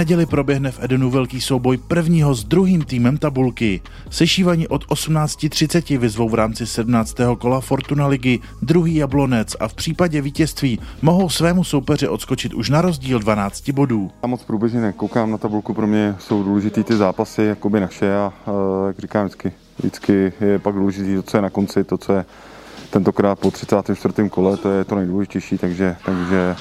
neděli proběhne v Edenu velký souboj prvního s druhým týmem tabulky. Sešívaní od 18.30 vyzvou v rámci 17. kola Fortuna ligy druhý Jablonec a v případě vítězství mohou svému soupeři odskočit už na rozdíl 12 bodů. Já moc průběžně nekoukám na tabulku, pro mě jsou důležitý ty zápasy, jakoby naše a jak říkám vždycky, vždycky je pak důležitý to, co je na konci, to, co je tentokrát po 34. kole, to je to nejdůležitější, takže, takže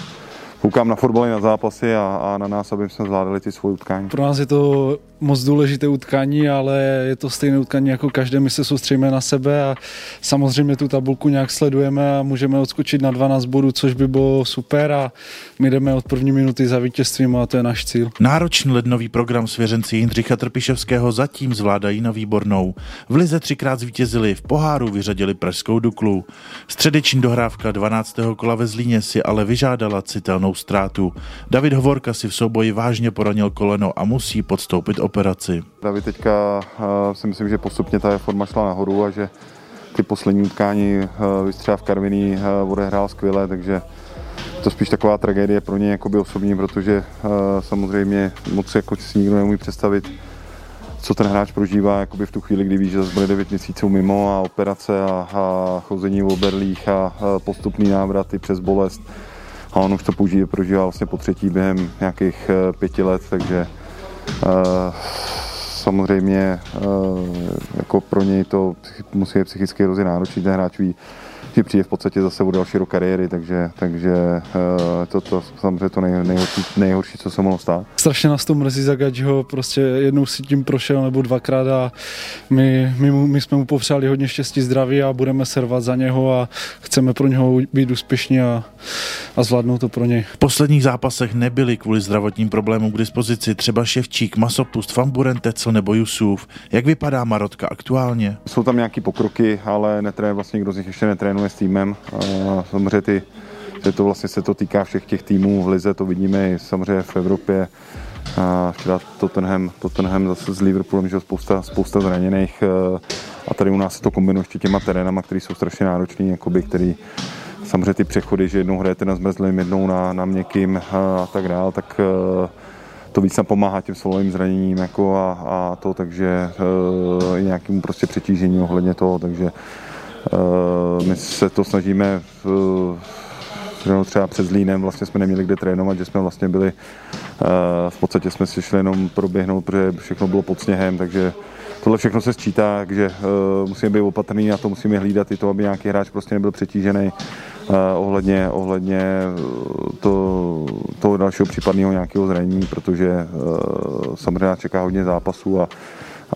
koukám na fotbal na zápasy a, a na nás, aby jsme zvládali ty svoje utkání. Pro nás je to moc důležité utkání, ale je to stejné utkání jako každé. My se soustředíme na sebe a samozřejmě tu tabulku nějak sledujeme a můžeme odskočit na 12 bodů, což by bylo super a my jdeme od první minuty za vítězstvím a to je náš cíl. Náročný lednový program svěřenci Jindřicha Trpiševského zatím zvládají na výbornou. V Lize třikrát zvítězili, v poháru vyřadili Pražskou Duklu. Středeční dohrávka 12. kola ve Zlíně si ale vyžádala citelnou ztrátu. David Hovorka si v souboji vážně poranil koleno a musí podstoupit operaci. David teďka uh, si myslím, že postupně ta forma šla nahoru a že ty poslední utkání uh, vystřela v Karviní uh, odehrál skvěle, takže to spíš taková tragédie pro ně jakoby osobní, protože samozřejmě moc jako si nikdo neumí představit, co ten hráč prožívá jakoby v tu chvíli, kdy ví, že zase bude 9 měsíců mimo a operace a, a chození v oberlích a, a postupný návraty přes bolest. A on už to použije, prožívá vlastně po třetí během nějakých pěti let, takže samozřejmě uh, jako pro něj to musí být psychicky hrozně náročný, ten hráč ví, že přijde v podstatě zase o další rok kariéry, takže, takže uh, to, to samozřejmě to nej, nejhorší, nejhorší, co se mohlo stát. Strašně nás to mrzí za ho prostě jednou si tím prošel nebo dvakrát a my, my, my jsme mu popřáli hodně štěstí, zdraví a budeme servat za něho a chceme pro něho být úspěšní a, a zvládnout to pro něj. V posledních zápasech nebyli kvůli zdravotním problémům k dispozici třeba Ševčík, Masopust, Famburen, Tecel nebo Jusuf. Jak vypadá Marotka aktuálně? Jsou tam nějaké pokroky, ale netrénuje vlastně kdo z nich ještě netrénuje s týmem. Samozřejmě ty, že to vlastně se to týká všech těch týmů v Lize, to vidíme i samozřejmě v Evropě. Včera Tottenham, Tottenham zase s Liverpoolem, že spousta, spousta zraněných a tady u nás se to kombinuje ještě těma terénama, které jsou strašně náročné, jakoby, který samozřejmě ty přechody, že jednou hrajete na zmrzlým, jednou na, na měkkým a tak dál, tak to víc napomáhá těm svalovým zraněním jako a, a to, takže e, nějakým prostě přetížení ohledně toho, takže my se to snažíme v, třeba před Zlínem vlastně jsme neměli kde trénovat, že jsme vlastně byli, eh, v podstatě jsme si šli jenom proběhnout, protože všechno bylo pod sněhem, takže tohle všechno se sčítá, takže eh, musíme být opatrný a to musíme hlídat i to, aby nějaký hráč prostě nebyl přetížený ohledně, ohledně to, toho dalšího případného nějakého zranění, protože samozřejmě čeká hodně zápasů a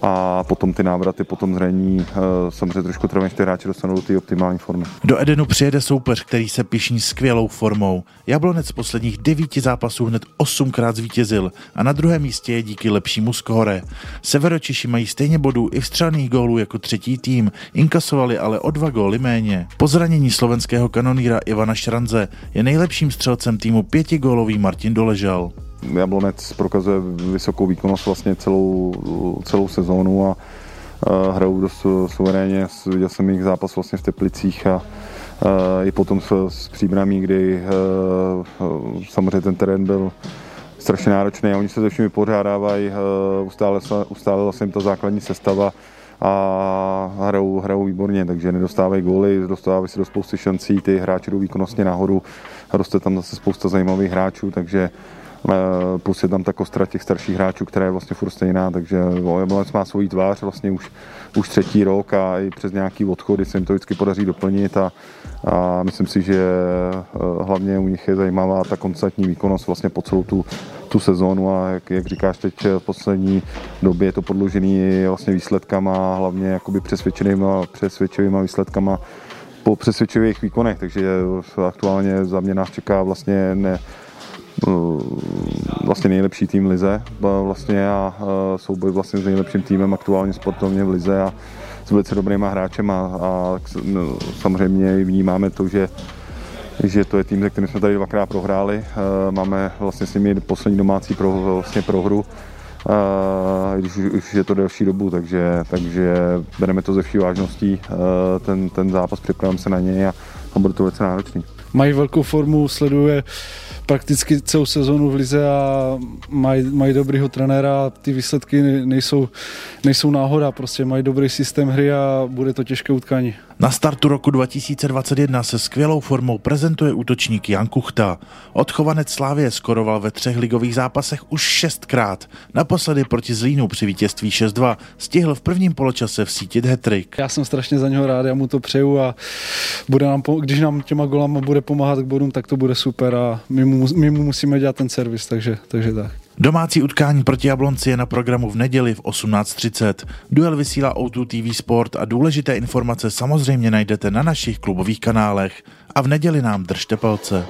a potom ty návraty, potom zranění eh, samozřejmě trošku trvají, než ty hráči dostanou do té optimální formy. Do Edenu přijede soupeř, který se pišní skvělou formou. Jablonec posledních devíti zápasů hned osmkrát zvítězil a na druhém místě je díky lepšímu skóre. Severočiši mají stejně bodů i vstřelných gólů jako třetí tým, inkasovali ale o dva góly méně. Po zranění slovenského kanoníra Ivana Šranze je nejlepším střelcem týmu pětigólový Martin Doležal. Jablonec prokazuje vysokou výkonnost vlastně celou, celou sezónu a hrajou dost suverénně. Viděl jsem jejich zápas vlastně v Teplicích a i potom s, s příbramí, kdy samozřejmě ten terén byl strašně náročný a oni se ze všemi pořádávají, ustále, ustále vlastně ta základní sestava a hrajou, hrajou výborně, takže nedostávají góly, dostávají si do spousty šancí, ty hráči jdou výkonnostně nahoru, roste tam zase spousta zajímavých hráčů, takže plus je tam ta kostra těch starších hráčů, která je vlastně furt stejná, takže Jablonec má svoji tvář vlastně už, už třetí rok a i přes nějaký odchody se jim to vždycky podaří doplnit a, a myslím si, že eh, hlavně u nich je zajímavá ta koncertní výkonnost vlastně po celou tu, tu sezónu a jak, jak říkáš teď v poslední době je to podložený vlastně výsledkama, hlavně jakoby přesvědčenýma, přesvědčivýma výsledkama po přesvědčivých výkonech, takže aktuálně za mě nás čeká vlastně ne, vlastně nejlepší tým Lize vlastně a souboj vlastně s nejlepším týmem aktuálně sportovně v Lize a s velice dobrýma hráčem a, a no, samozřejmě vnímáme to, že že to je tým, se kterým jsme tady dvakrát prohráli. Máme vlastně s nimi poslední domácí pro, vlastně prohru, když už je to delší dobu, takže, takže bereme to ze vší vážností. Ten, ten zápas připravujeme se na něj a, a bude to velice náročný. Mají velkou formu, sleduje prakticky celou sezonu v lize a mají, mají dobrýho trenéra, ty výsledky nejsou, nejsou náhoda, prostě mají dobrý systém hry a bude to těžké utkání. Na startu roku 2021 se skvělou formou prezentuje útočník Jan Kuchta. Odchovanec Slávě skoroval ve třech ligových zápasech už šestkrát. Naposledy proti Zlínu při vítězství 6-2 stihl v prvním poločase v síti hetrik. Já jsem strašně za něho rád, já mu to přeju a bude nám, když nám těma golama bude pomáhat k bodům, tak to bude super a my mu, my mu musíme dělat ten servis, takže, takže tak. Domácí utkání proti Jablonci je na programu v neděli v 18.30. Duel vysílá O2 TV Sport a důležité informace samozřejmě najdete na našich klubových kanálech. A v neděli nám držte palce.